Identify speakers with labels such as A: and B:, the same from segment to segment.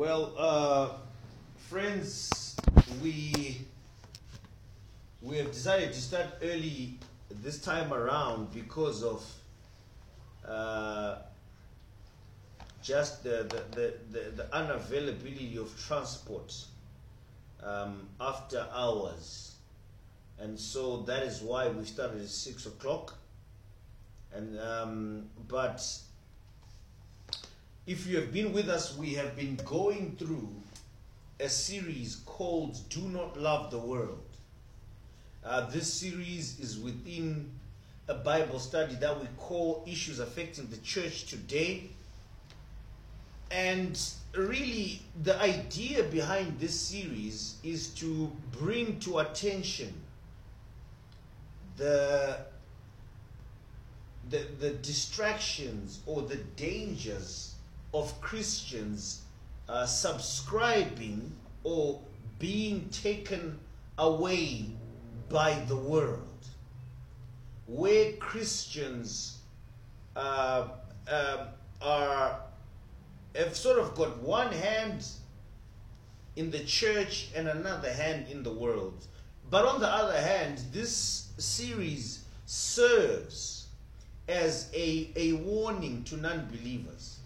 A: Well, uh, friends, we we have decided to start early this time around because of uh, just the, the, the, the, unavailability of transport um, after hours. And so that is why we started at 6 o'clock. And um, but if you have been with us, we have been going through a series called Do Not Love the World. Uh, this series is within a Bible study that we call Issues Affecting the Church Today. And really, the idea behind this series is to bring to attention the, the, the distractions or the dangers of Christians uh, subscribing or being taken away by the world. Where Christians uh, uh, are have sort of got one hand in the church and another hand in the world. But on the other hand, this series serves as a, a warning to non believers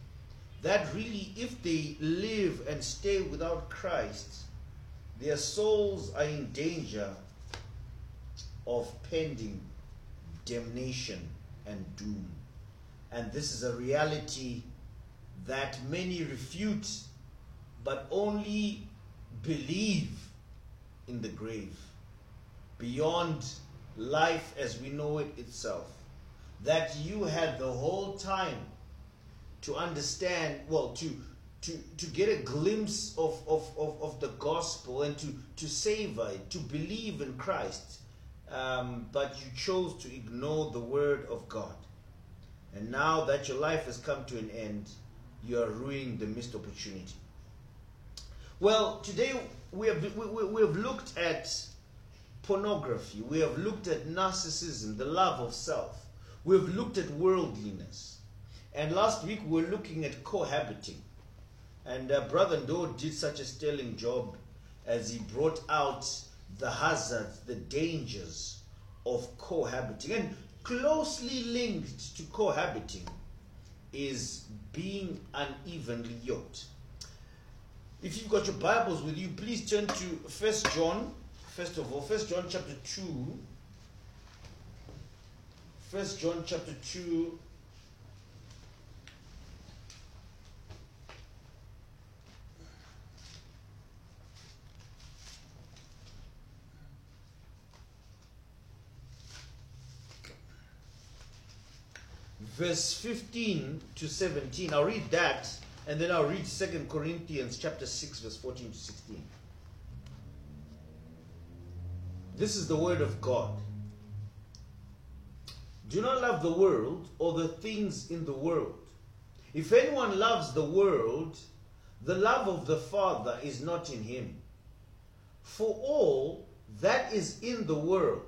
A: that really, if they live and stay without Christ, their souls are in danger of pending damnation and doom. And this is a reality that many refute, but only believe in the grave, beyond life as we know it itself. That you had the whole time to understand, well, to to, to get a glimpse of, of, of, of the gospel and to, to savor it, to believe in Christ, um, but you chose to ignore the word of God. And now that your life has come to an end, you are ruining the missed opportunity. Well, today we have, we, we, we have looked at pornography, we have looked at narcissism, the love of self, we have looked at worldliness. And last week we were looking at cohabiting. And uh, Brother Do did such a sterling job as he brought out the hazards, the dangers of cohabiting. And closely linked to cohabiting is being unevenly yoked. If you've got your Bibles with you, please turn to First John. First of all, First John chapter 2. First John chapter 2 verse 15 to 17. I'll read that and then I'll read 2 Corinthians chapter 6 verse 14 to 16. This is the word of God. Do not love the world or the things in the world. If anyone loves the world, the love of the Father is not in him. For all that is in the world,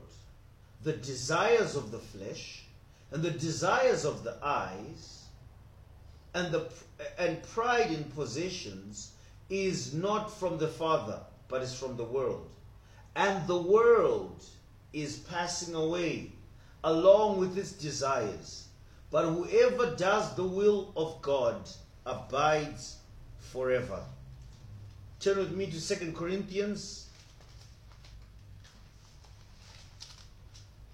A: the desires of the flesh, and the desires of the eyes and the and pride in possessions is not from the father but is from the world. And the world is passing away along with its desires. But whoever does the will of god abides forever. Turn with me to Second corinthians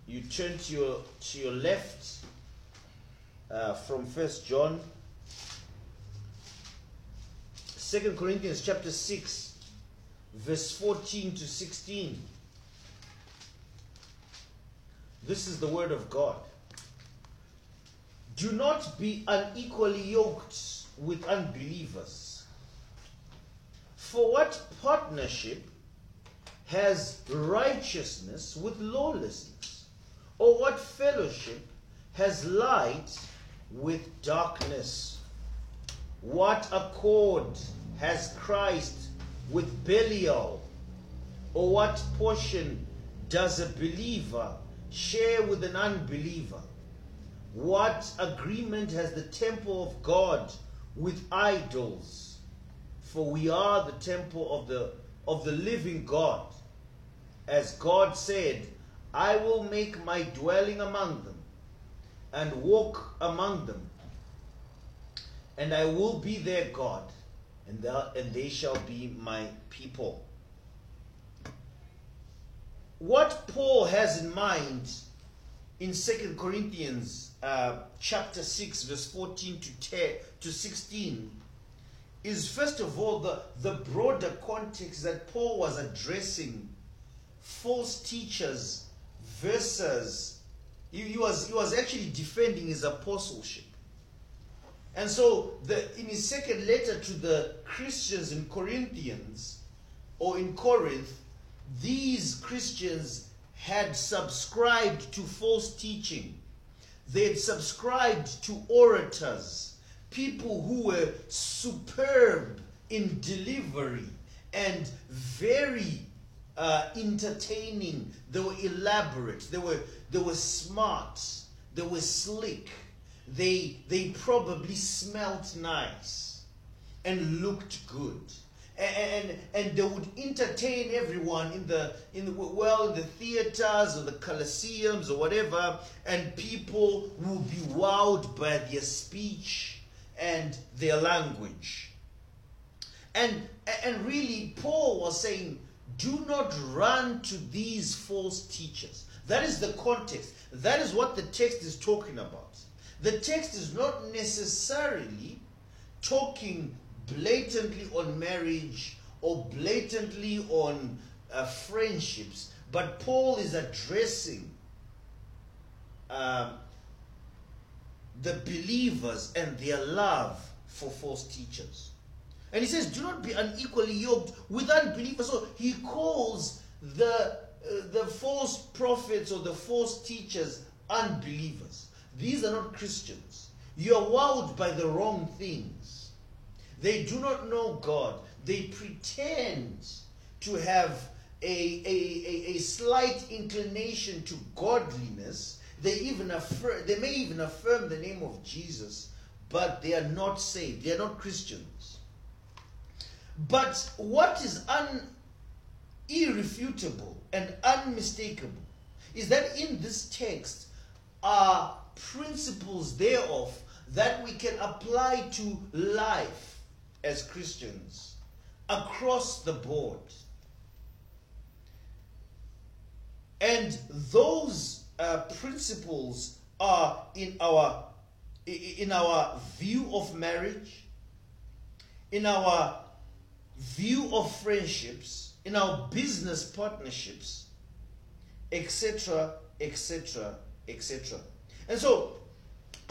A: you turn to your to your left uh, from First John, Second Corinthians chapter six, verse fourteen to sixteen. This is the word of God. Do not be unequally yoked with unbelievers. For what partnership has righteousness with lawlessness? Or what fellowship has light with darkness? What accord has Christ with Belial? Or what portion does a believer share with an unbeliever? What agreement has the temple of God with idols? for we are the temple of the of the living God. As God said, I will make my dwelling among them and walk among them, and I will be their God, and, and they shall be my people. What Paul has in mind in Second Corinthians uh, chapter 6, verse 14 to, 10, to 16, is first of all the, the broader context that Paul was addressing false teachers versus he, he, was he was actually defending his apostleship. And so the in his second letter to the Christians in Corinthians or in Corinth, these Christians had subscribed to false teaching. They had subscribed to orators, people who were superb in delivery and very uh, entertaining. They were elaborate. They were they were smart. They were slick. They they probably smelt nice and looked good and, and they would entertain everyone in the in the well in the theaters or the coliseums or whatever and people would be wowed by their speech and their language and and really paul was saying do not run to these false teachers. That is the context. That is what the text is talking about. The text is not necessarily talking blatantly on marriage or blatantly on uh, friendships, but Paul is addressing uh, the believers and their love for false teachers. And he says, Do not be unequally yoked with unbelievers. So he calls the, uh, the false prophets or the false teachers unbelievers. These are not Christians. You are wowed by the wrong things. They do not know God. They pretend to have a, a, a, a slight inclination to godliness. They even affirm, they may even affirm the name of Jesus, but they are not saved. They are not Christians. But what is un, irrefutable and unmistakable is that in this text are principles thereof that we can apply to life as Christians across the board. And those uh, principles are in our in our view of marriage, in our view of friendships, in our business partnerships, etc., etc., etc. And so,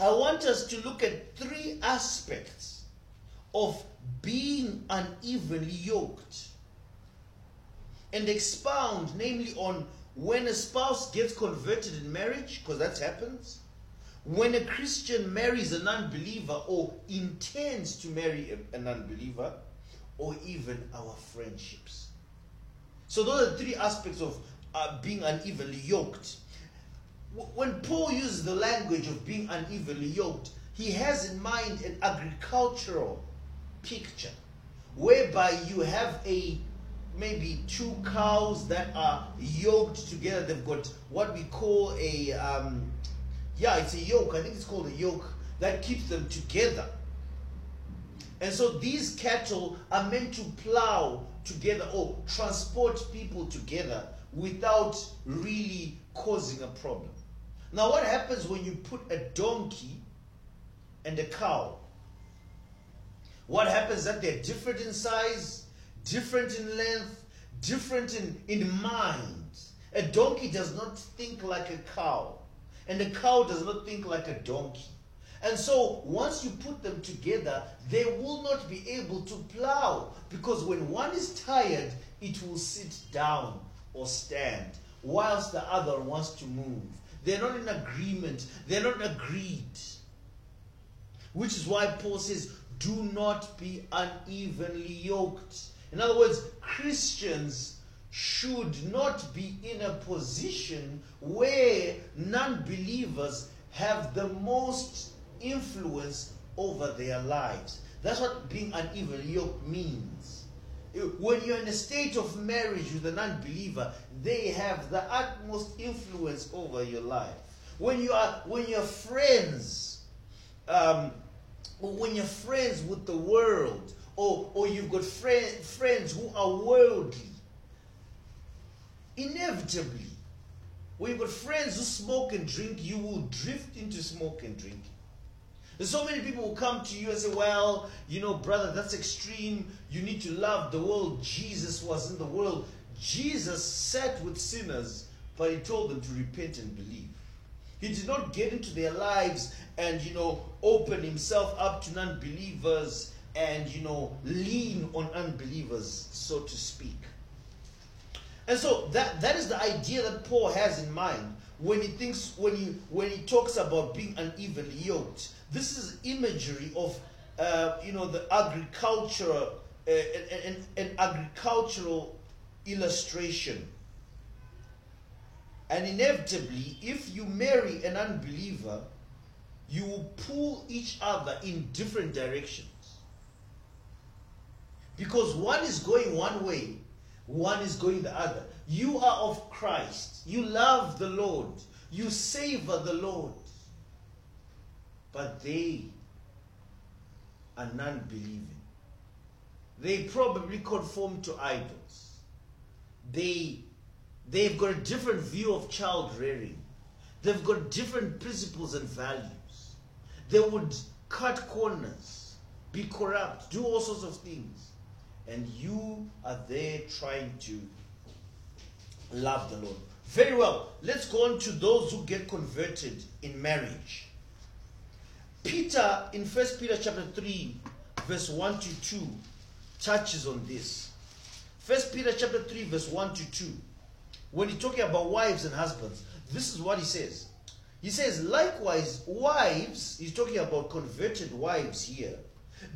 A: I want us to look at three aspects of being unevenly yoked and expound, namely, on when a spouse gets converted in marriage, because that happens, when a Christian marries an unbeliever or intends to marry an unbeliever, or even our friendships. So, those are three aspects of uh, being unevenly yoked. When Paul uses the language of being unevenly yoked, he has in mind an agricultural picture whereby you have a maybe two cows that are yoked together. They've got what we call a um, yeah, it's a yoke. I think it's called a yoke that keeps them together. And so these cattle are meant to plow together or transport people together without really causing a problem. Now, what happens when you put a donkey and a cow what happens that they're different in size, different in length, different in, in mind. A donkey does not think like a cow, and a cow does not think like a donkey. And so, once you put them together, they will not be able to plow because when one is tired, it will sit down or stand, whilst the other wants to move. They're not in agreement, they're not agreed. Which is why Paul says, do not be unevenly yoked. In other words, Christians should not be in a position where non believers have the most influence over their lives. That's what being an evil yoke means. When you're in a state of marriage with an unbeliever, they have the utmost influence over your life. When you are when you're friends, um, when you're friends with the world, or or you've got friend, friends who are worldly, inevitably, when you've got friends who smoke and drink, you will drift into smoke and drinking. There's so many people who come to you and say, Well, you know, brother, that's extreme. You need to love the world. Jesus was in the world. Jesus sat with sinners, but he told them to repent and believe. He did not get into their lives and, you know, open himself up to non believers and, you know, lean on unbelievers, so to speak. And so that, that is the idea that Paul has in mind when he thinks when he when he talks about being unevenly yoked. This is imagery of uh, you know the agriculture uh, an, an agricultural illustration. And inevitably, if you marry an unbeliever, you will pull each other in different directions. Because one is going one way, one is going the other. You are of Christ. You love the Lord. You savor the Lord. But they are non believing. They probably conform to idols. They, they've got a different view of child rearing. They've got different principles and values. They would cut corners, be corrupt, do all sorts of things. And you are there trying to love the Lord. Very well. Let's go on to those who get converted in marriage. Peter in First Peter chapter 3, verse 1 to 2, touches on this. First Peter chapter 3, verse 1 to 2. When he's talking about wives and husbands, this is what he says. He says, likewise, wives, he's talking about converted wives here,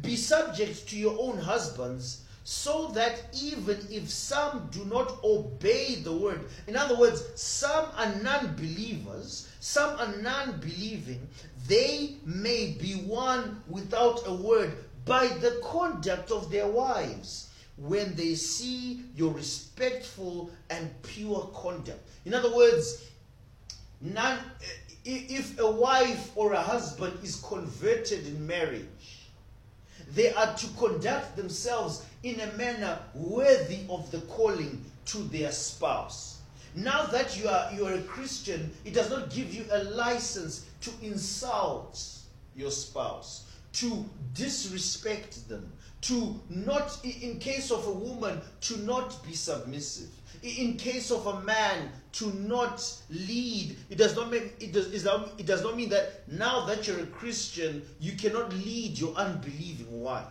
A: be subject to your own husbands so that even if some do not obey the word, in other words, some are non believers, some are non believing, they may be won without a word by the conduct of their wives when they see your respectful and pure conduct. In other words, none, eh, if a wife or a husband is converted in marriage, they are to conduct themselves in a manner worthy of the calling to their spouse. Now that you are, you are a Christian, it does not give you a license to insult your spouse, to disrespect them, to not, in case of a woman, to not be submissive. In case of a man, to not lead. It does not mean it does, it does not mean that now that you're a Christian, you cannot lead your unbelieving wife.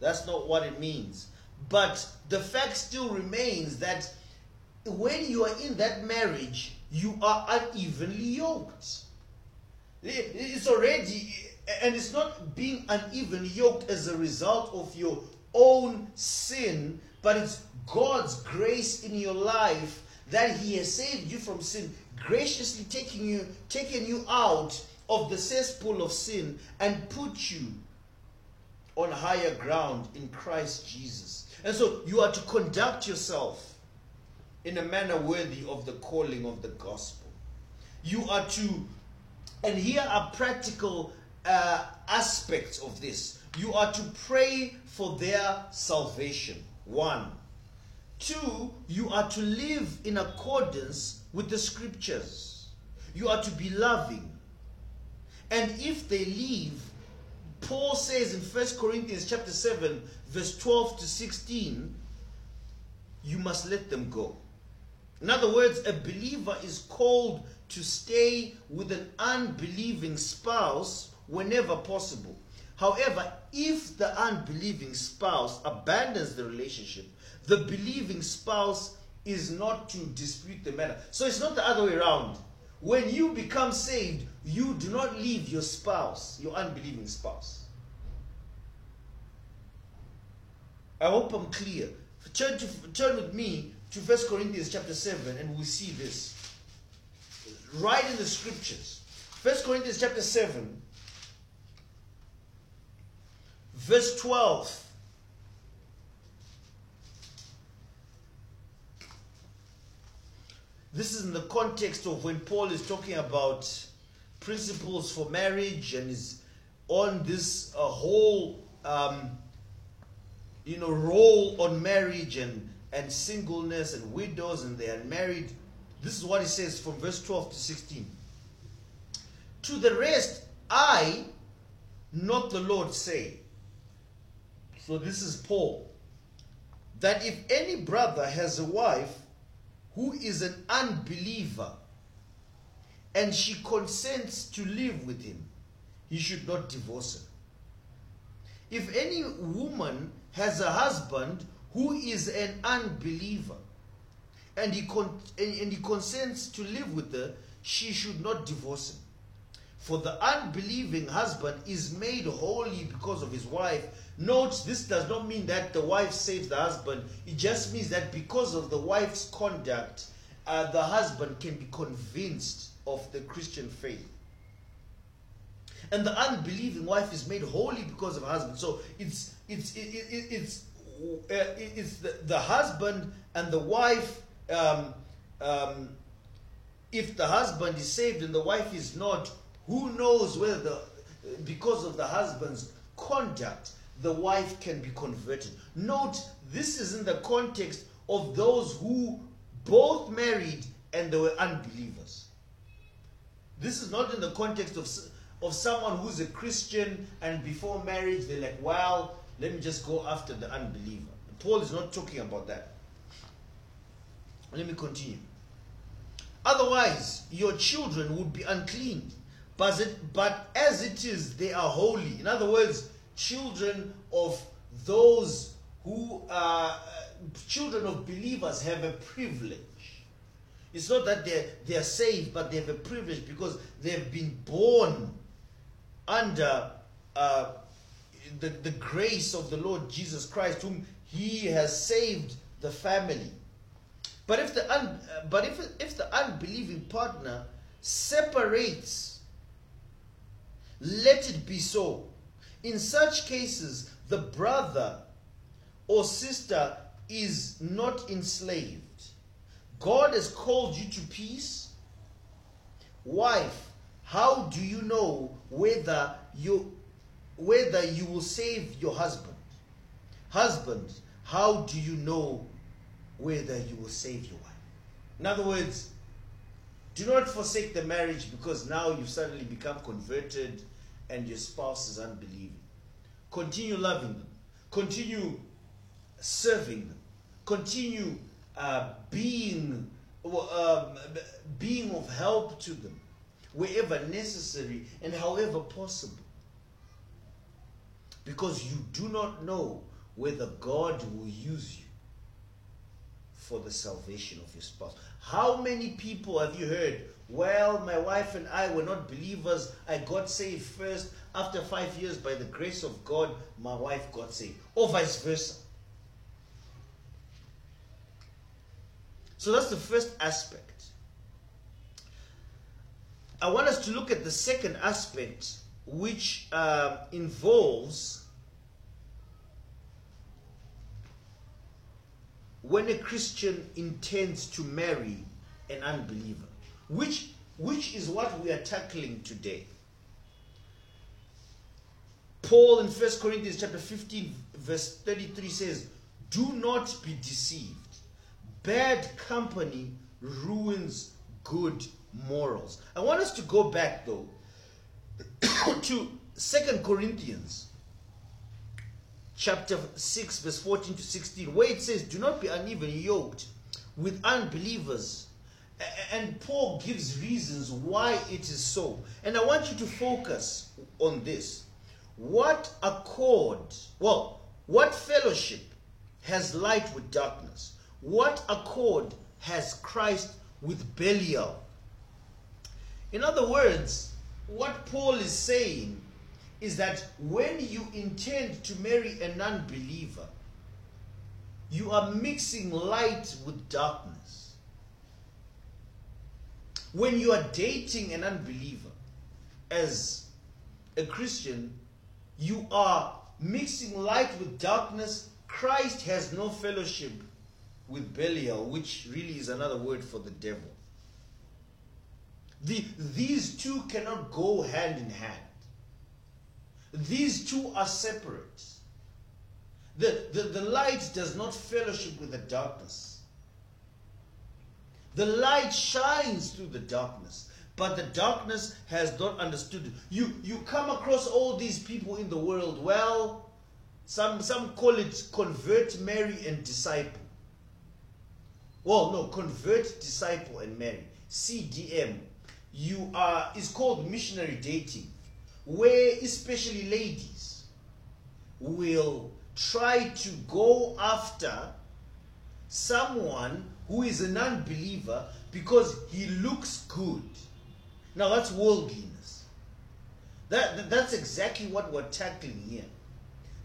A: That's not what it means. But the fact still remains that when you are in that marriage, you are unevenly yoked. It's already, and it's not being unevenly yoked as a result of your own sin, but it's God's grace in your life that He has saved you from sin, graciously taking you, taking you out of the cesspool of sin and put you on higher ground in Christ Jesus. And so you are to conduct yourself in a manner worthy of the calling of the gospel. You are to, and here are practical uh, aspects of this. You are to pray for their salvation. One. Two, you are to live in accordance with the scriptures. You are to be loving. And if they leave, Paul says in 1 Corinthians chapter 7, verse 12 to 16, you must let them go. In other words, a believer is called to stay with an unbelieving spouse whenever possible. However, if the unbelieving spouse abandons the relationship, the believing spouse is not to dispute the matter. So it's not the other way around. When you become saved, you do not leave your spouse, your unbelieving spouse. I hope I'm clear. Turn, to, turn with me to 1 Corinthians chapter 7 and we see this. Right in the scriptures. 1 Corinthians chapter 7 verse 12. This is in the context of when Paul is talking about principles for marriage and is on this uh, whole, um, you know, role on marriage and, and singleness and widows and they are married. This is what he says from verse 12 to 16. To the rest, I, not the Lord, say. So this is Paul. That if any brother has a wife who is an unbeliever and she consents to live with him, he should not divorce her. If any woman has a husband who is an unbeliever and he, con- and he consents to live with her, she should not divorce him. For the unbelieving husband is made holy because of his wife. Note, this does not mean that the wife saves the husband. It just means that because of the wife's conduct, uh, the husband can be convinced of the Christian faith. And the unbelieving wife is made holy because of her husband. So it's it's it, it, it's uh, it's the, the husband and the wife. Um, um, if the husband is saved and the wife is not, who knows whether the because of the husband's conduct the wife can be converted. Note this is in the context of those who both married and they were unbelievers. This is not in the context of, of someone who's a Christian and before marriage they're like, well, let me just go after the unbeliever. Paul is not talking about that. Let me continue. Otherwise, your children would be unclean. But, it, but as it is, they are holy. In other words, children of those who are children of believers have a privilege. It's not that they're, they're saved, but they have a privilege because they've been born under uh, the, the grace of the Lord Jesus Christ, whom He has saved the family. But if the un, but if if the unbelieving partner separates, let it be so. In such cases, the brother or sister is not enslaved. God has called you to peace. Wife, how do you know whether you whether you will save your husband? Husband, how do you know whether you will save your wife? In other words, do not forsake the marriage because now you've suddenly become converted and your spouse is unbelieving. Continue loving them. Continue serving them. Continue uh, being, um, being of help to them wherever necessary and however possible. Because you do not know whether God will use you for the salvation of your spouse. How many people have you heard? Well, my wife and I were not believers. I got saved first. After five years, by the grace of God, my wife got saved. Or vice versa. So that's the first aspect. I want us to look at the second aspect, which uh, involves when a Christian intends to marry an unbeliever, which, which is what we are tackling today. Paul in 1 Corinthians chapter 15, verse 33 says, Do not be deceived. Bad company ruins good morals. I want us to go back though to Second Corinthians chapter 6 verse 14 to 16 where it says do not be uneven yoked with unbelievers. And Paul gives reasons why it is so. And I want you to focus on this. What accord well what fellowship has light with darkness? What accord has Christ with Belial? In other words, what Paul is saying is that when you intend to marry a non believer, you are mixing light with darkness. When you are dating an unbeliever as a Christian, you are mixing light with darkness, Christ has no fellowship with Belial, which really is another word for the devil. The, these two cannot go hand in hand. These two are separate. The, the, the light does not fellowship with the darkness. The light shines through the darkness, but the darkness has not understood it. You, you come across all these people in the world. Well, some, some call it convert, marry, and disciple. Well, no, convert, disciple, and marry. CDM. You are is called missionary dating, where especially ladies will try to go after someone who is a non-believer because he looks good. Now that's worldliness. That, that's exactly what we're tackling here.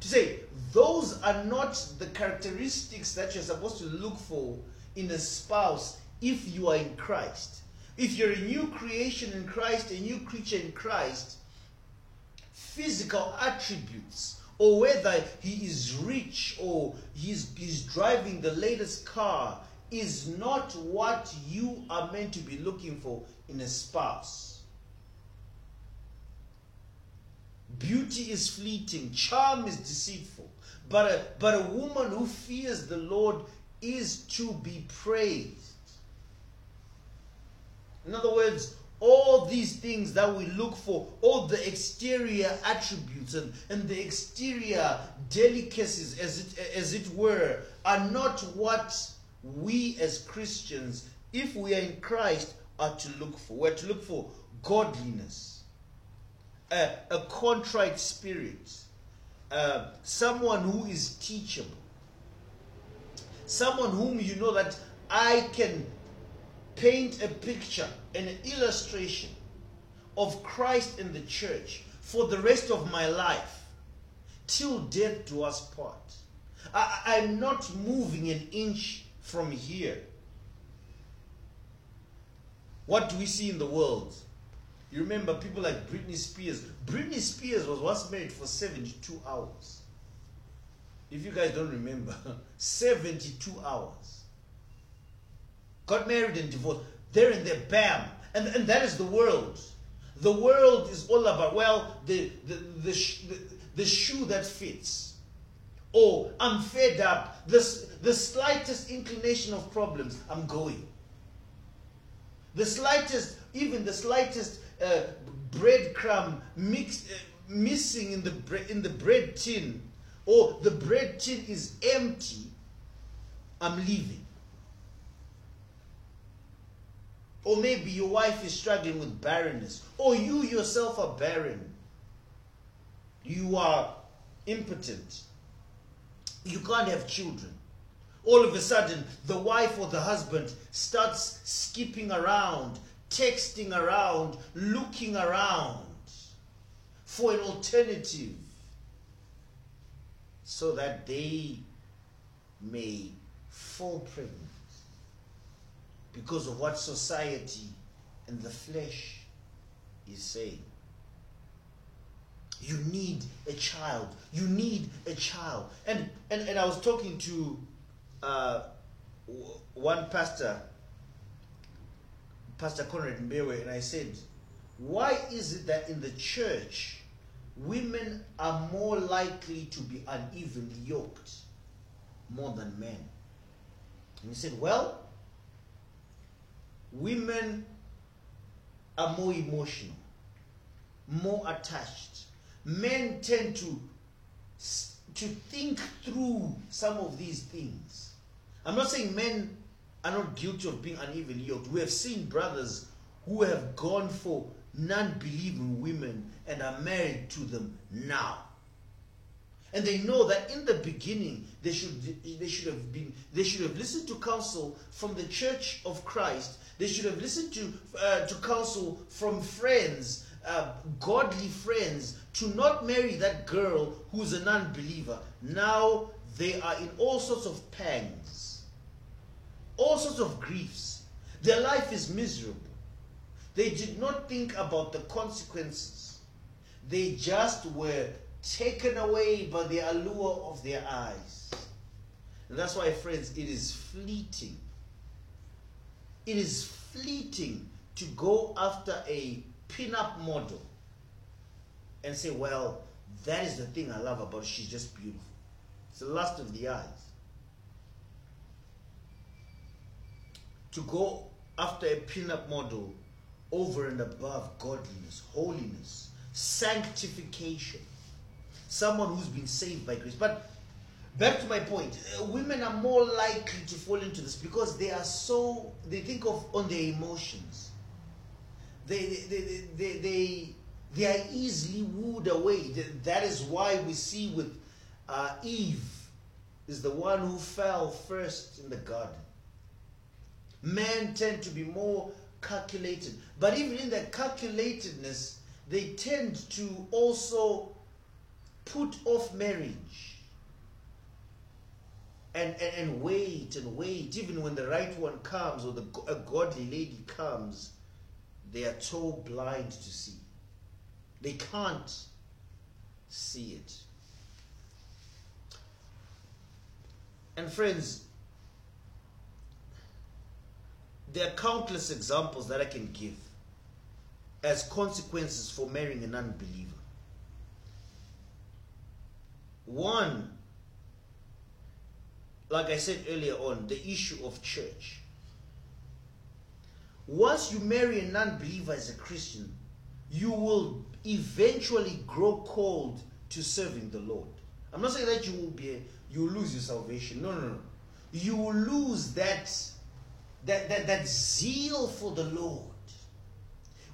A: To say those are not the characteristics that you're supposed to look for in a spouse if you are in Christ. If you're a new creation in Christ, a new creature in Christ, physical attributes, or whether he is rich or he's, he's driving the latest car, is not what you are meant to be looking for in a spouse. Beauty is fleeting, charm is deceitful, but a, but a woman who fears the Lord is to be praised. In other words, all these things that we look for, all the exterior attributes and, and the exterior delicacies, as it, as it were, are not what we as Christians, if we are in Christ, are to look for. We're to look for godliness, a, a contrite spirit, uh, someone who is teachable, someone whom you know that I can paint a picture, an illustration of Christ in the church for the rest of my life till death do us part. I, am not moving an inch from here. What do we see in the world? You remember people like Britney Spears. Britney Spears was once married for 72 hours. If you guys don't remember, 72 hours. Got married and divorced. There and there, bam. And, and that is the world. The world is all about, well, the, the, the, the, the shoe that fits. Or I'm fed up. The, the slightest inclination of problems, I'm going. The slightest, even the slightest uh, breadcrumb mixed, uh, missing in the, bre- in the bread tin, or the bread tin is empty, I'm leaving. Or maybe your wife is struggling with barrenness. Or you yourself are barren. You are impotent. You can't have children. All of a sudden, the wife or the husband starts skipping around, texting around, looking around for an alternative so that they may fall pregnant because of what society and the flesh is saying. You need a child. You need a child. And and, and I was talking to uh, one pastor, Pastor Conrad Mbewe, and I said, why is it that in the church women are more likely to be unevenly yoked more than men? And he said, well, women are more emotional, more attached. Men tend to to think through some of these things. I'm not saying men are not guilty of being unevenly yoked. We have seen brothers who have gone for non-believing women and are married to them now. And they know that in the beginning they should they should have been they should have listened to counsel from the church of Christ they should have listened to, uh, to counsel from friends, uh, godly friends, to not marry that girl who's a non believer. Now they are in all sorts of pangs, all sorts of griefs. Their life is miserable. They did not think about the consequences, they just were taken away by the allure of their eyes. And that's why, friends, it is fleeting. It is fleeting to go after a pin-up model and say, well, that is the thing I love about her. She's just beautiful. It's the lust of the eyes. To go after a pin-up model over and above godliness, holiness, sanctification. Someone who's been saved by grace. But back to my point, uh, women are more likely to fall into this because they are so, they think of on their emotions. They, they, they, they, they, they are easily wooed away. That is why we see with uh, Eve is the one who fell first in the garden. Men tend to be more calculated. But even in their calculatedness, they tend to also put off marriage and, and, and wait and wait. Even when the right one comes or the, a godly lady comes, they are too blind to see. They can't see it. And friends, there are countless examples that I can give as consequences for marrying an unbeliever. One, like I said earlier on, the issue of church. Once you marry a non believer as a Christian, you will eventually grow cold to serving the Lord. I'm not saying that you will be you will lose your salvation. No, no, no. You will lose that that, that that zeal for the Lord.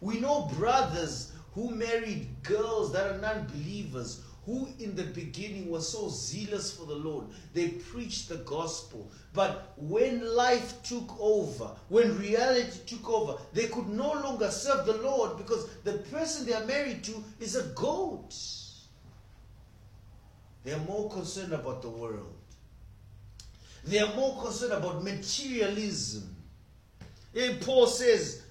A: We know brothers who married girls that are non-believers who in the beginning were so zealous for the Lord. They preached the gospel. But when life took over, when reality took over, they could no longer serve the Lord because the person they are married to is a goat. They are more concerned about the world. They are more concerned about materialism. And Paul says,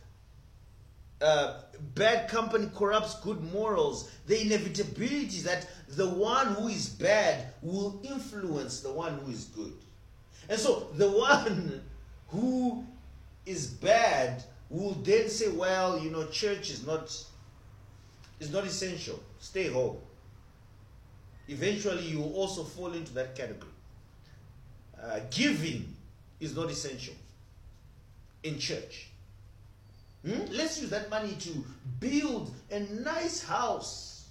A: uh, bad company corrupts good morals. The inevitability that the one who is bad will influence the one who is good. And so the one who is bad will then say, well, you know, church is not is not essential. Stay home. Eventually, you will also fall into that category. Uh, giving is not essential in church. Hmm? Let's use that money to build a nice house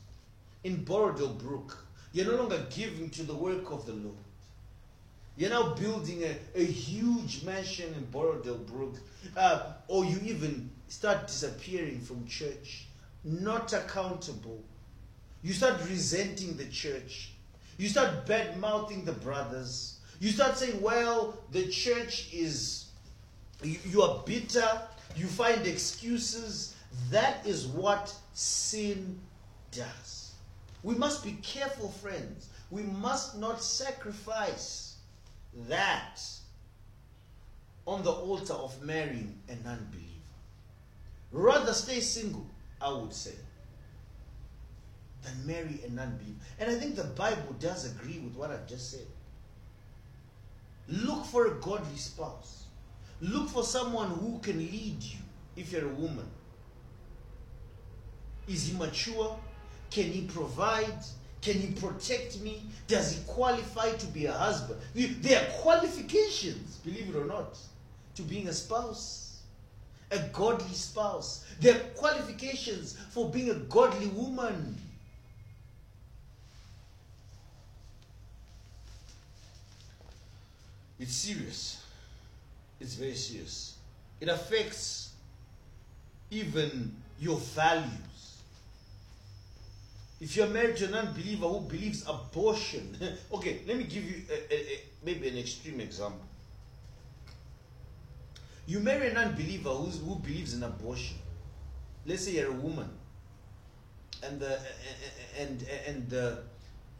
A: in Borrowdale Brook. You're no longer giving to the work of the Lord. You're now building a, a huge mansion in Borrowdale Brook. Uh, or you even start disappearing from church, not accountable. You start resenting the church. You start bad mouthing the brothers. You start saying, well, the church is, you, you are bitter you find excuses. That is what sin does. We must be careful, friends. We must not sacrifice that on the altar of marrying an unbeliever. Rather stay single, I would say, than marry an unbeliever. And I think the Bible does agree with what I've just said. Look for a godly spouse. Look for someone who can lead you if you're a woman. Is he mature? Can he provide? Can he protect me? Does he qualify to be a husband? There are qualifications, believe it or not, to being a spouse, a godly spouse. There are qualifications for being a godly woman. It's serious. It's very serious. It affects even your values. If you're married to an unbeliever who believes abortion, okay, let me give you a, a, a, maybe an extreme example. You marry an unbeliever who believes in abortion. Let's say you're a woman, and the, and and the,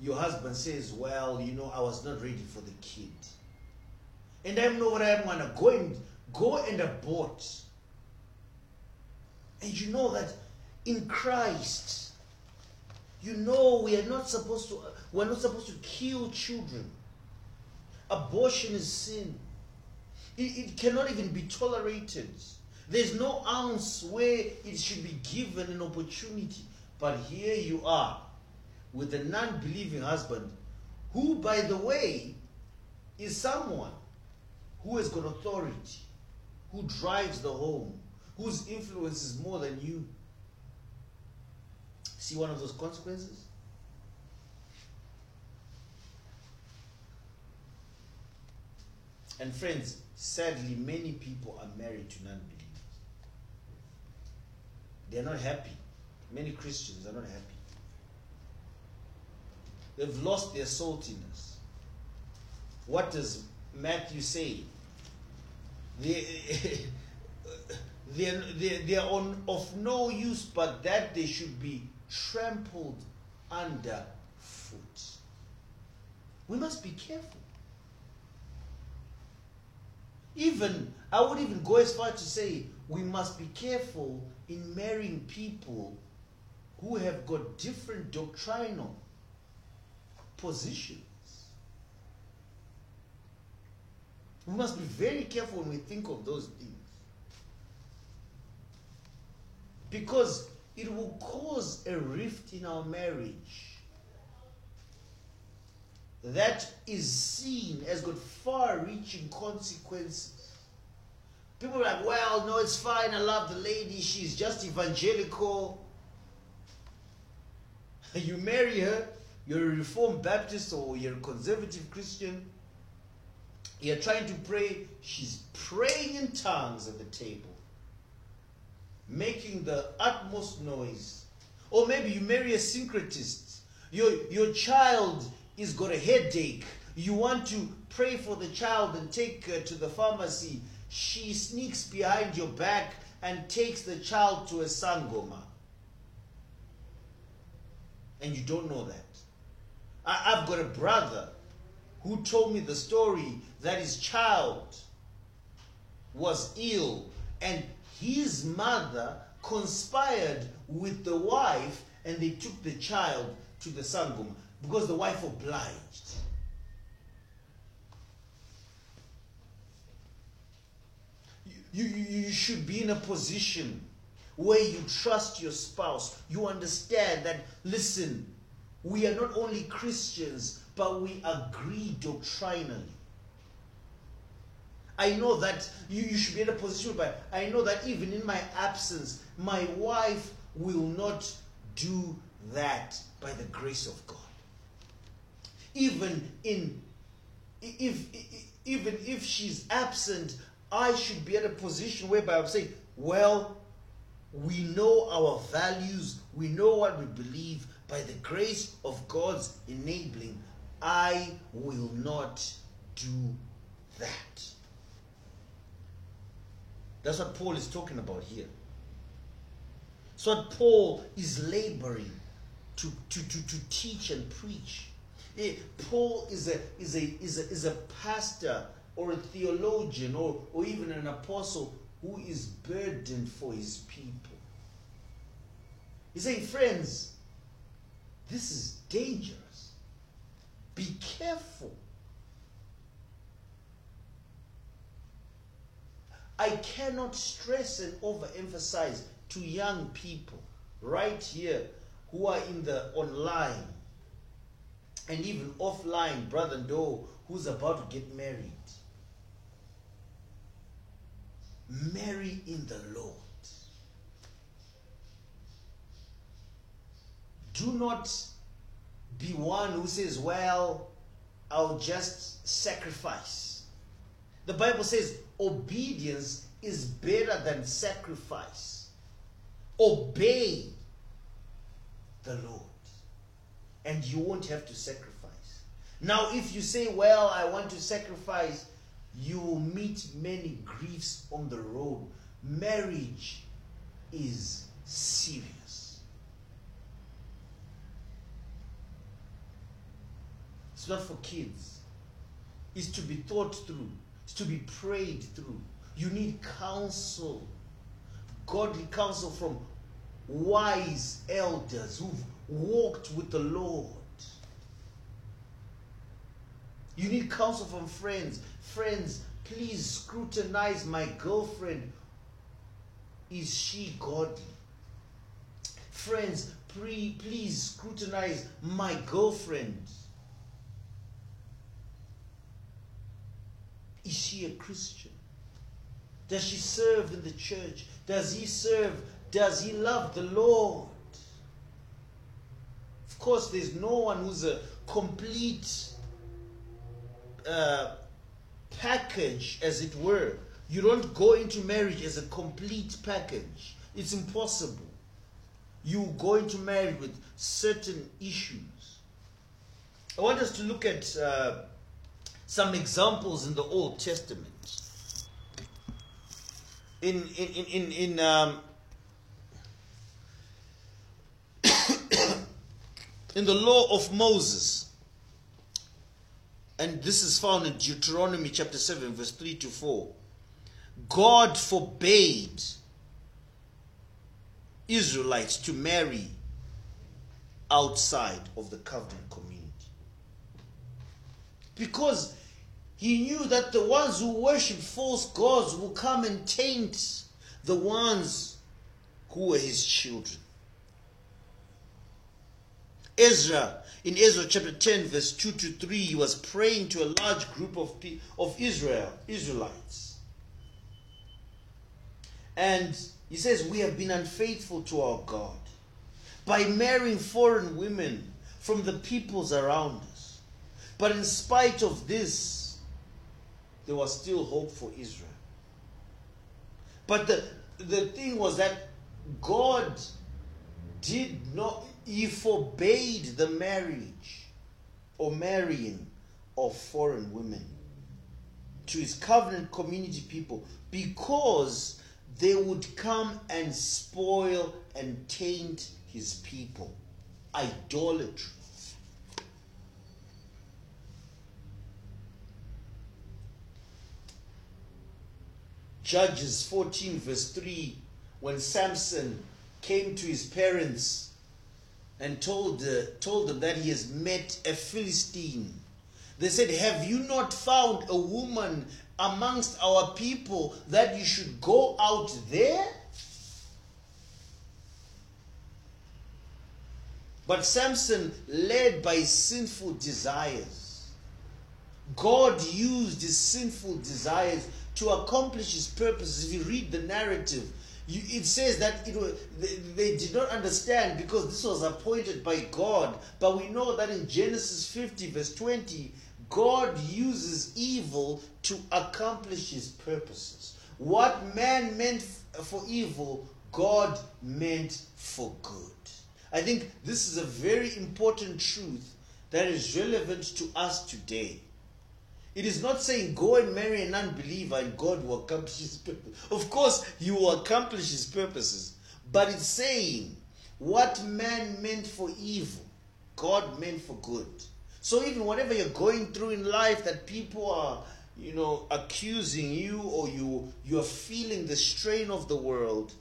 A: your husband says, "Well, you know, I was not ready for the kid." and I know what I'm gonna go and go and abort. And you know that in Christ, You know we are not supposed to uh, we're not supposed to kill children. Abortion is sin. It, it cannot even be tolerated. There's no ounce where it should be given an opportunity. But here you are with a non believing husband who, by the way, is someone who has got authority, who drives the home, whose influence is more than you. See one of those consequences? And friends, sadly, many people are married to non believers. They're not happy. Many Christians are not happy. They've lost their saltiness. What does Matthew say? They, they're, they're, they're on, of no use but that they should be trampled underfoot. We must be careful. Even, I would even go as far to say, we must be careful in marrying people who have got different doctrinal positions. We must be very careful when we think of those things. Because it will cause a rift in our marriage that is seen as got far reaching consequences. People are like, well, no, it's fine. I love the lady. She's just evangelical. You marry her, you're a Reformed Baptist or you're a conservative Christian. You're trying to pray. She's praying in tongues at the table, making the utmost noise. Or maybe you marry a syncretist. Your, your child is got a headache. You want to pray for the child and take her to the pharmacy. She sneaks behind your back and takes the child to a sangoma. And you don't know that. I, I've got a brother who told me the story that his child was ill and his mother conspired with the wife and they took the child to the sangoma because the wife obliged. You, you, you should be in a position where you trust your spouse. You understand that, listen, we are not only Christians, but we agree doctrinally. I know that you, you should be in a position where I know that even in my absence, my wife will not do that by the grace of God. Even in if, if even if she's absent, I should be at a position whereby I'm saying, well, we know our values, we know what we believe, by the grace of God's enabling, I will not do that. That's what Paul is talking about here. So what Paul is laboring to, to, to, to teach and preach. Eh, Paul is a, is, a, is, a, is a pastor or a theologian or, or even an apostle who is burdened for his people. He's saying, friends, this is dangerous. Be careful. I cannot stress and overemphasize to young people right here who are in the online and even offline, brother Doe, who's about to get married. Marry in the Lord. do not be one who says, Well, I'll just sacrifice. The Bible says obedience is better than sacrifice. Obey the Lord, and you won't have to sacrifice. Now, if you say, Well, I want to sacrifice, you will meet many griefs on the road. Marriage is serious. It's not for kids. It's to be thought through. To be prayed through. You need counsel, godly counsel from wise elders who've walked with the Lord. You need counsel from friends. Friends, please scrutinize my girlfriend. Is she godly? Friends, pre- please scrutinize my girlfriend. Is she a Christian? Does she serve in the church? Does he serve? Does he love the Lord? Of course, there's no one who's a complete uh, package, as it were. You don't go into marriage as a complete package. It's impossible. You go into marriage with certain issues. I want us to look at uh, some examples in the Old Testament. In in in in, in um, in the law of Moses, and this is found in Deuteronomy chapter 7, verse 3 to 4. God forbade Israelites to marry outside of the covenant community. Because he knew that the ones who worship false gods will come and taint the ones who were his children. Ezra, in Ezra chapter 10, verse 2 to 3, he was praying to a large group of, of Israel, Israelites. And he says, We have been unfaithful to our God by marrying foreign women from the peoples around us. But in spite of this, there was still hope for Israel. But the, the thing was that God did not, He forbade the marriage or marrying of foreign women to His covenant community people because they would come and spoil and taint His people. Idolatry. Judges 14, verse 3, when Samson came to his parents and told, uh, told them that he has met a Philistine, they said, Have you not found a woman amongst our people that you should go out there? But Samson, led by sinful desires, God used his sinful desires to accomplish his purposes. If you read the narrative, you, it says that it was, they, they did not understand because this was appointed by God. But we know that in Genesis 50, verse 20, God uses evil to accomplish his purposes. What man meant for evil, God meant for good. I think this is a very important truth that is relevant to us today. It is not saying go and marry an unbeliever and God will accomplish his purpose. Of course, he will accomplish his purposes. But it's saying what man meant for evil, God meant for good. So even whatever you're going through in life that people are, you know, accusing you or you you're feeling the strain of the world,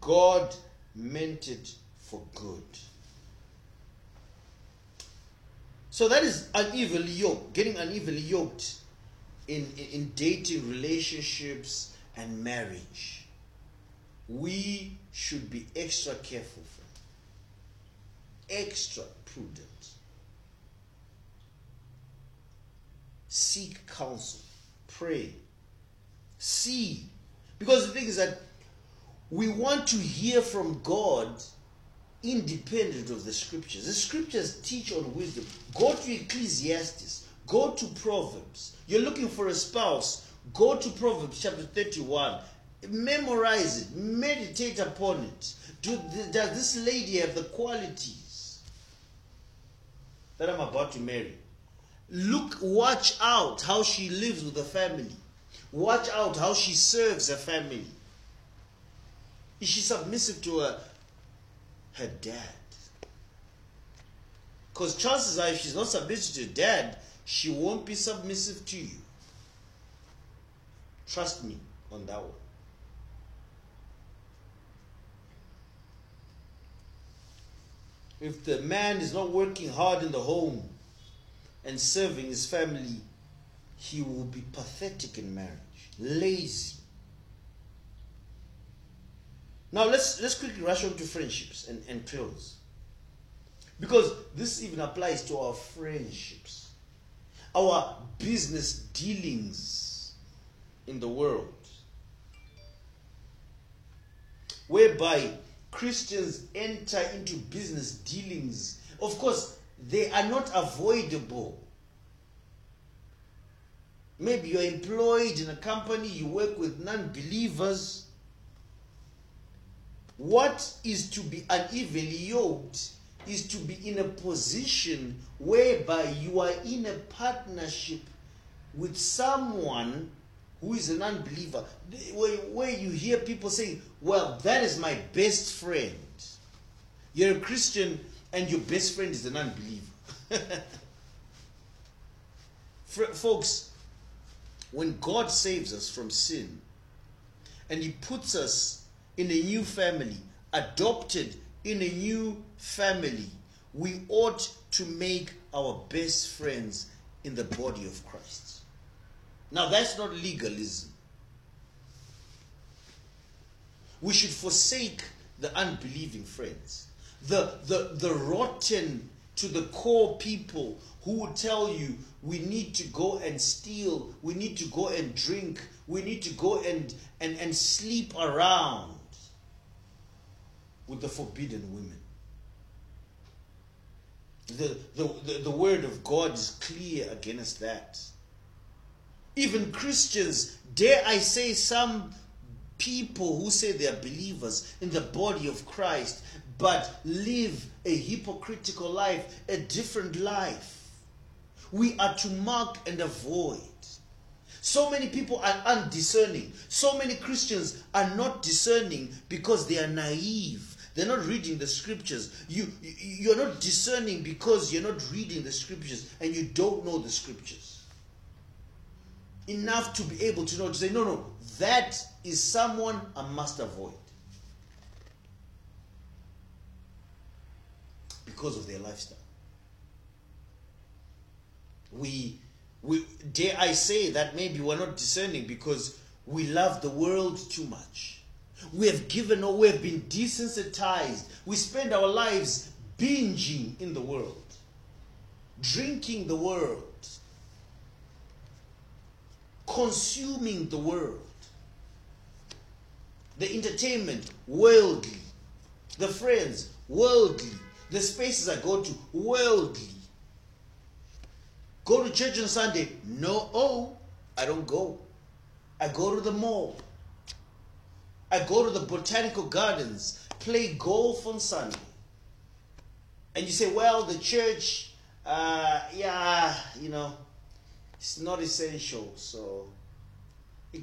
A: God meant it for good. So that is unevenly yoked, getting unevenly yoked in, in, in dating relationships and marriage. We should be extra careful extra prudent. Seek counsel, pray, see. Because the thing is that we want to hear from God independent of the scriptures. The scriptures teach on wisdom. Go to Ecclesiastes, go to Proverbs. You're looking for a spouse, go to Proverbs chapter 31. Memorize it, meditate upon it. Do, does this lady have the qualities that I'm about to marry? Look, watch out how she lives with the family. Watch out how she serves her family. Is she submissive to her, her dad? Because chances are, if she's not submissive to dad, she won't be submissive to you. Trust me on that one. if the man is not working hard in the home and serving his family, he will be pathetic in marriage, lazy. Now let's let's quickly rush on to friendships and, and close. Because this even applies to our friendships, our business dealings in the world, whereby Christians enter into business dealings. Of course, they are not avoidable. Maybe you're employed in a company, you work with non believers. What is to be unevenly yoked is to be in a position whereby you are in a partnership with someone who is an unbeliever. Where, where you hear people saying, Well, that is my best friend. You're a Christian and your best friend is an unbeliever. Folks, when God saves us from sin and He puts us in a new family, adopted in a new family, we ought to make our best friends in the body of Christ. Now, that's not legalism. We should forsake the unbelieving friends, the, the, the rotten to the core people who will tell you we need to go and steal, we need to go and drink, we need to go and, and, and sleep around with the forbidden women. The, the, the, the word of God is clear against that. Even Christians, dare I say, some people who say they are believers in the body of Christ, but live a hypocritical life, a different life. We are to mark and avoid. So many people are undiscerning. So many Christians are not discerning because they are naive. They're not reading the scriptures. You, you're not discerning because you're not reading the scriptures and you don't know the scriptures. Enough to be able to know, to say, no, no, that is someone I must avoid. Because of their lifestyle. We, we dare I say that maybe we're not discerning because we love the world too much we have given or we have been desensitized. We spend our lives binging in the world, drinking the world, consuming the world, the entertainment, worldly, the friends, worldly, the spaces I go to, worldly. Go to church on Sunday? No, oh, I don't go. I go to the mall. I go to the botanical gardens, play golf on Sunday. And you say, well, the church, uh, yeah, you know, it's not essential. So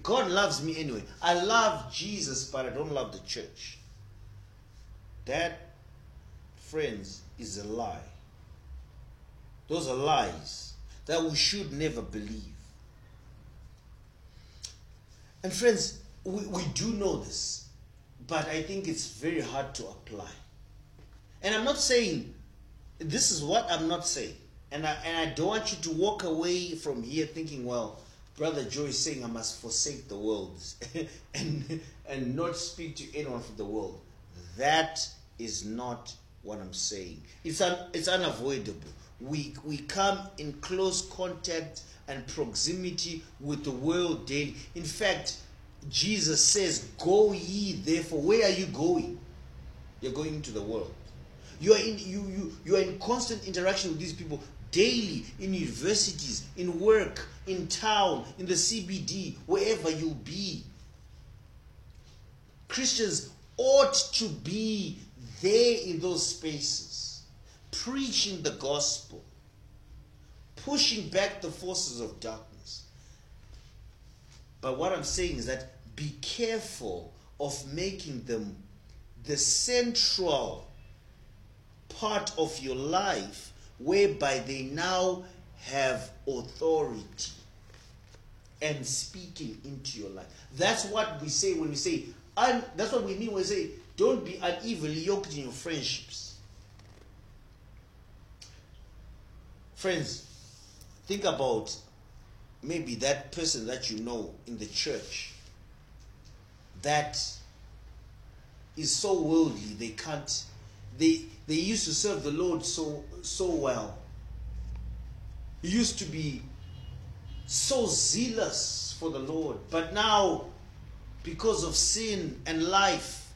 A: God loves me anyway. I love Jesus, but I don't love the church. That, friends, is a lie. Those are lies that we should never believe. And friends, we, we do know this, but I think it's very hard to apply. And I'm not saying, this is what I'm not saying. And I, and I don't want you to walk away from here thinking, well, Brother Joe is saying I must forsake the world and, and not speak to anyone from the world. That is not what I'm saying. It's, un, it's unavoidable. We, we come in close contact and proximity with the world daily. In fact, Jesus says, Go ye therefore. Where are you going? You're going into the world. You are in you you you are in constant interaction with these people daily in universities, in work, in town, in the CBD, wherever you be. Christians ought to be there in those spaces, preaching the gospel, pushing back the forces of darkness. But what I'm saying is that be careful of making them the central part of your life whereby they now have authority and speaking into your life. That's what we say when we say, un, that's what we mean when we say, don't be unevenly yoked in your friendships. Friends, think about maybe that person that you know in the church that is so worldly they can't they they used to serve the lord so so well. He used to be so zealous for the lord but now because of sin and life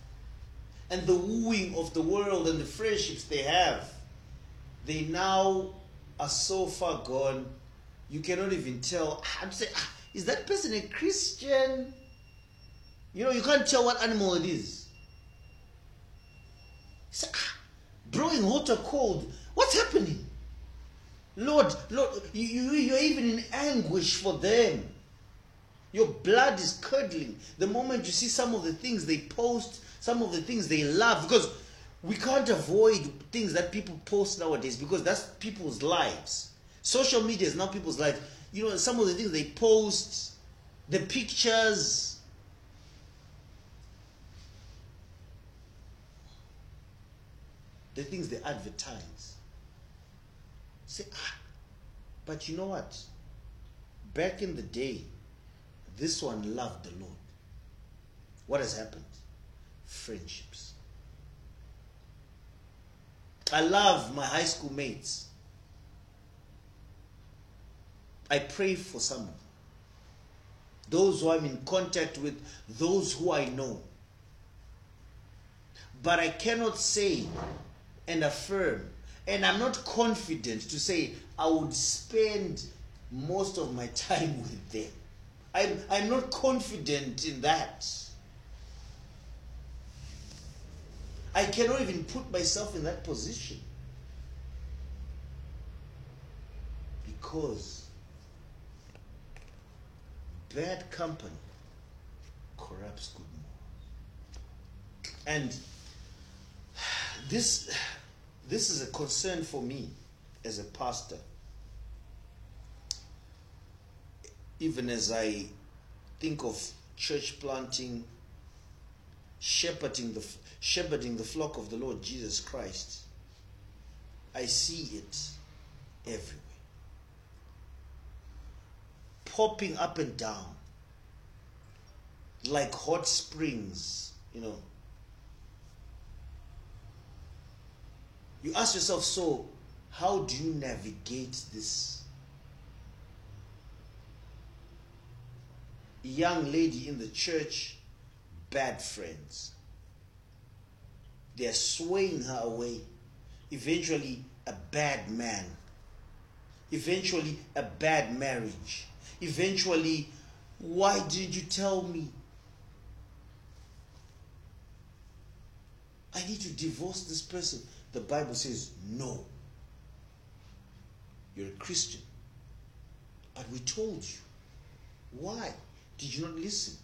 A: and the wooing of the world and the friendships they have they now are so far gone you cannot even tell. I'd say ah, is that person a christian you know you can't tell what animal it is say, ah, brewing or cold what's happening lord lord you, you, you're even in anguish for them your blood is curdling the moment you see some of the things they post some of the things they love because we can't avoid things that people post nowadays because that's people's lives. Social media is now people's lives. You know, some of the things they post, the pictures. The things they advertise. Say, ah, but you know what? Back in the day, this one loved the Lord. What has happened? Friendships. I love my high school mates. I pray for some of them. Those who I'm in contact with, those who I know. But I cannot say and affirm, and I'm not confident to say I would spend most of my time with them. I'm, I'm not confident in that. I cannot even put myself in that position. Because bad company corrupts good morals. And this, this is a concern for me as a pastor. Even as I think of church planting, shepherding the shepherding the flock of the Lord Jesus Christ, I see it everywhere. Popping up and down like hot springs, you know. You ask yourself, so how do you navigate this? Young lady in the church, bad friends they're swaying her away. Eventually, a bad man. Eventually, a bad marriage. Eventually, why did you tell me? I need to divorce this person. The Bible says no. You're a Christian. But we told you. Why did you not listen?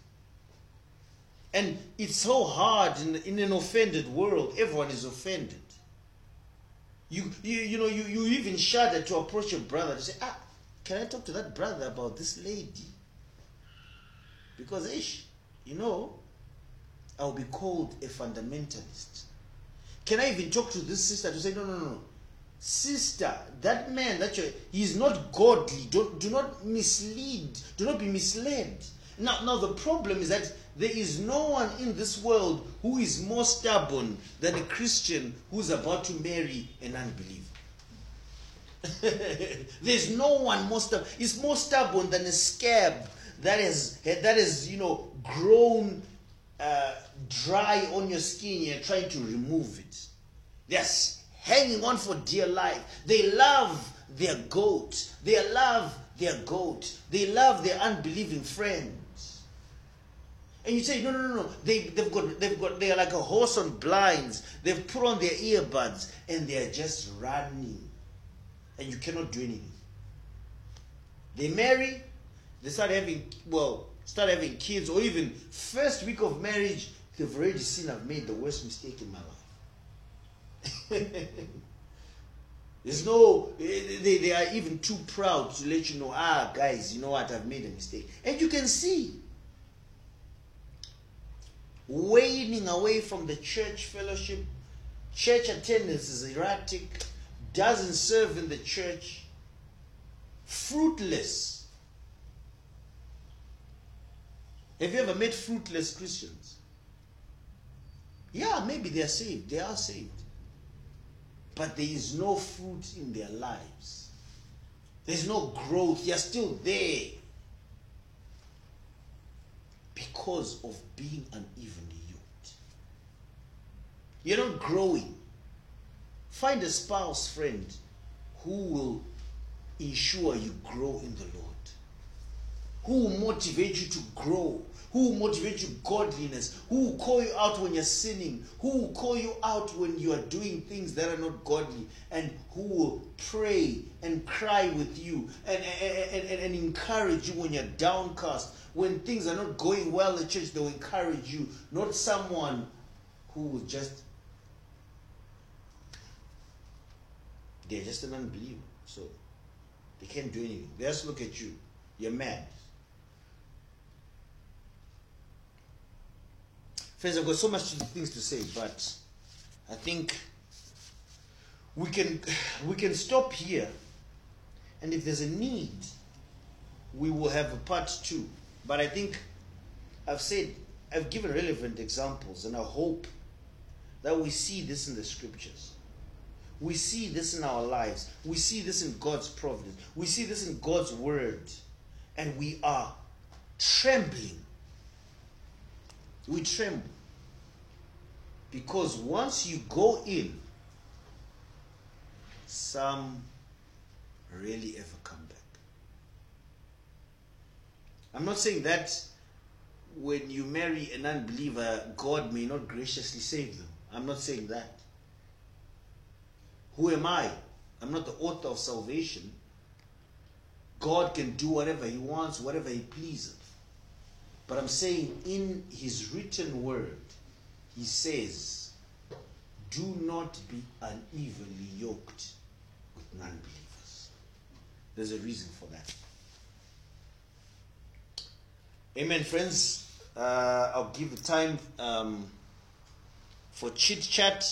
A: And it's so hard in, in an offended world. Everyone is offended. You, you, you know, you, you even shudder to approach your brother to say, ah, can I talk to that brother about this lady? Because, ish, you know, I'll be called a fundamentalist. Can I even talk to this sister to say, no, no, no, sister, that man that you're, he's not godly. Don't, do not mislead. Do not be misled. Now, now the problem is that there is no one in this world who is more stubborn than a Christian who's about to marry an unbeliever. There's no one more stubborn. It's more stubborn than a scab that is that is you know grown uh, dry on your skin. You're trying to remove it. They're hanging on for dear life. They love their goat. They love their goat. They love their unbelieving friends. And you say, no, no, no, no. They, they've got, they've got, they are like a horse on blinds. They've put on their earbuds and they are just running. And you cannot do anything. They marry, they start having, well, start having kids, or even first week of marriage, they've already seen I've made the worst mistake in my life. There's no, they, they are even too proud to let you know, ah, guys, you know what, I've made a mistake. And you can see waning away from the church fellowship. Church attendance is erratic, doesn't serve in the church. fruitless. Have you ever met fruitless Christians? Yeah, maybe they are saved. They are saved. But there is no fruit in their lives. There's no growth. You're still there. Because of being unevenly yoked. You're not growing. Find a spouse friend who will ensure you grow in the Lord. Who will motivate you to grow. Who will motivate you godliness. Who will call you out when you're sinning. Who will call you out when you are doing things that are not godly. And who will pray and cry with you and, and, and, and encourage you when you're downcast. When things are not going well at church, they'll encourage you. Not someone who will just they're just an unbeliever. So they can't do anything. They just look at you. You're mad. Friends, I've got so much things to say, but I think we can we can stop here. And if there's a need, we will have a part two. But I think I've said I've given relevant examples, and I hope that we see this in the scriptures. We see this in our lives. We see this in God's providence. We see this in God's word. And we are trembling. We tremble. Because once you go in, some rarely ever come back. I'm not saying that when you marry an unbeliever, God may not graciously save them. I'm not saying that. Who am I? I'm not the author of salvation. God can do whatever He wants, whatever He pleases. But I'm saying in His written word, He says, Do not be unevenly yoked with non believers. There's a reason for that. Amen, friends. Uh, I'll give the time um, for chit chat.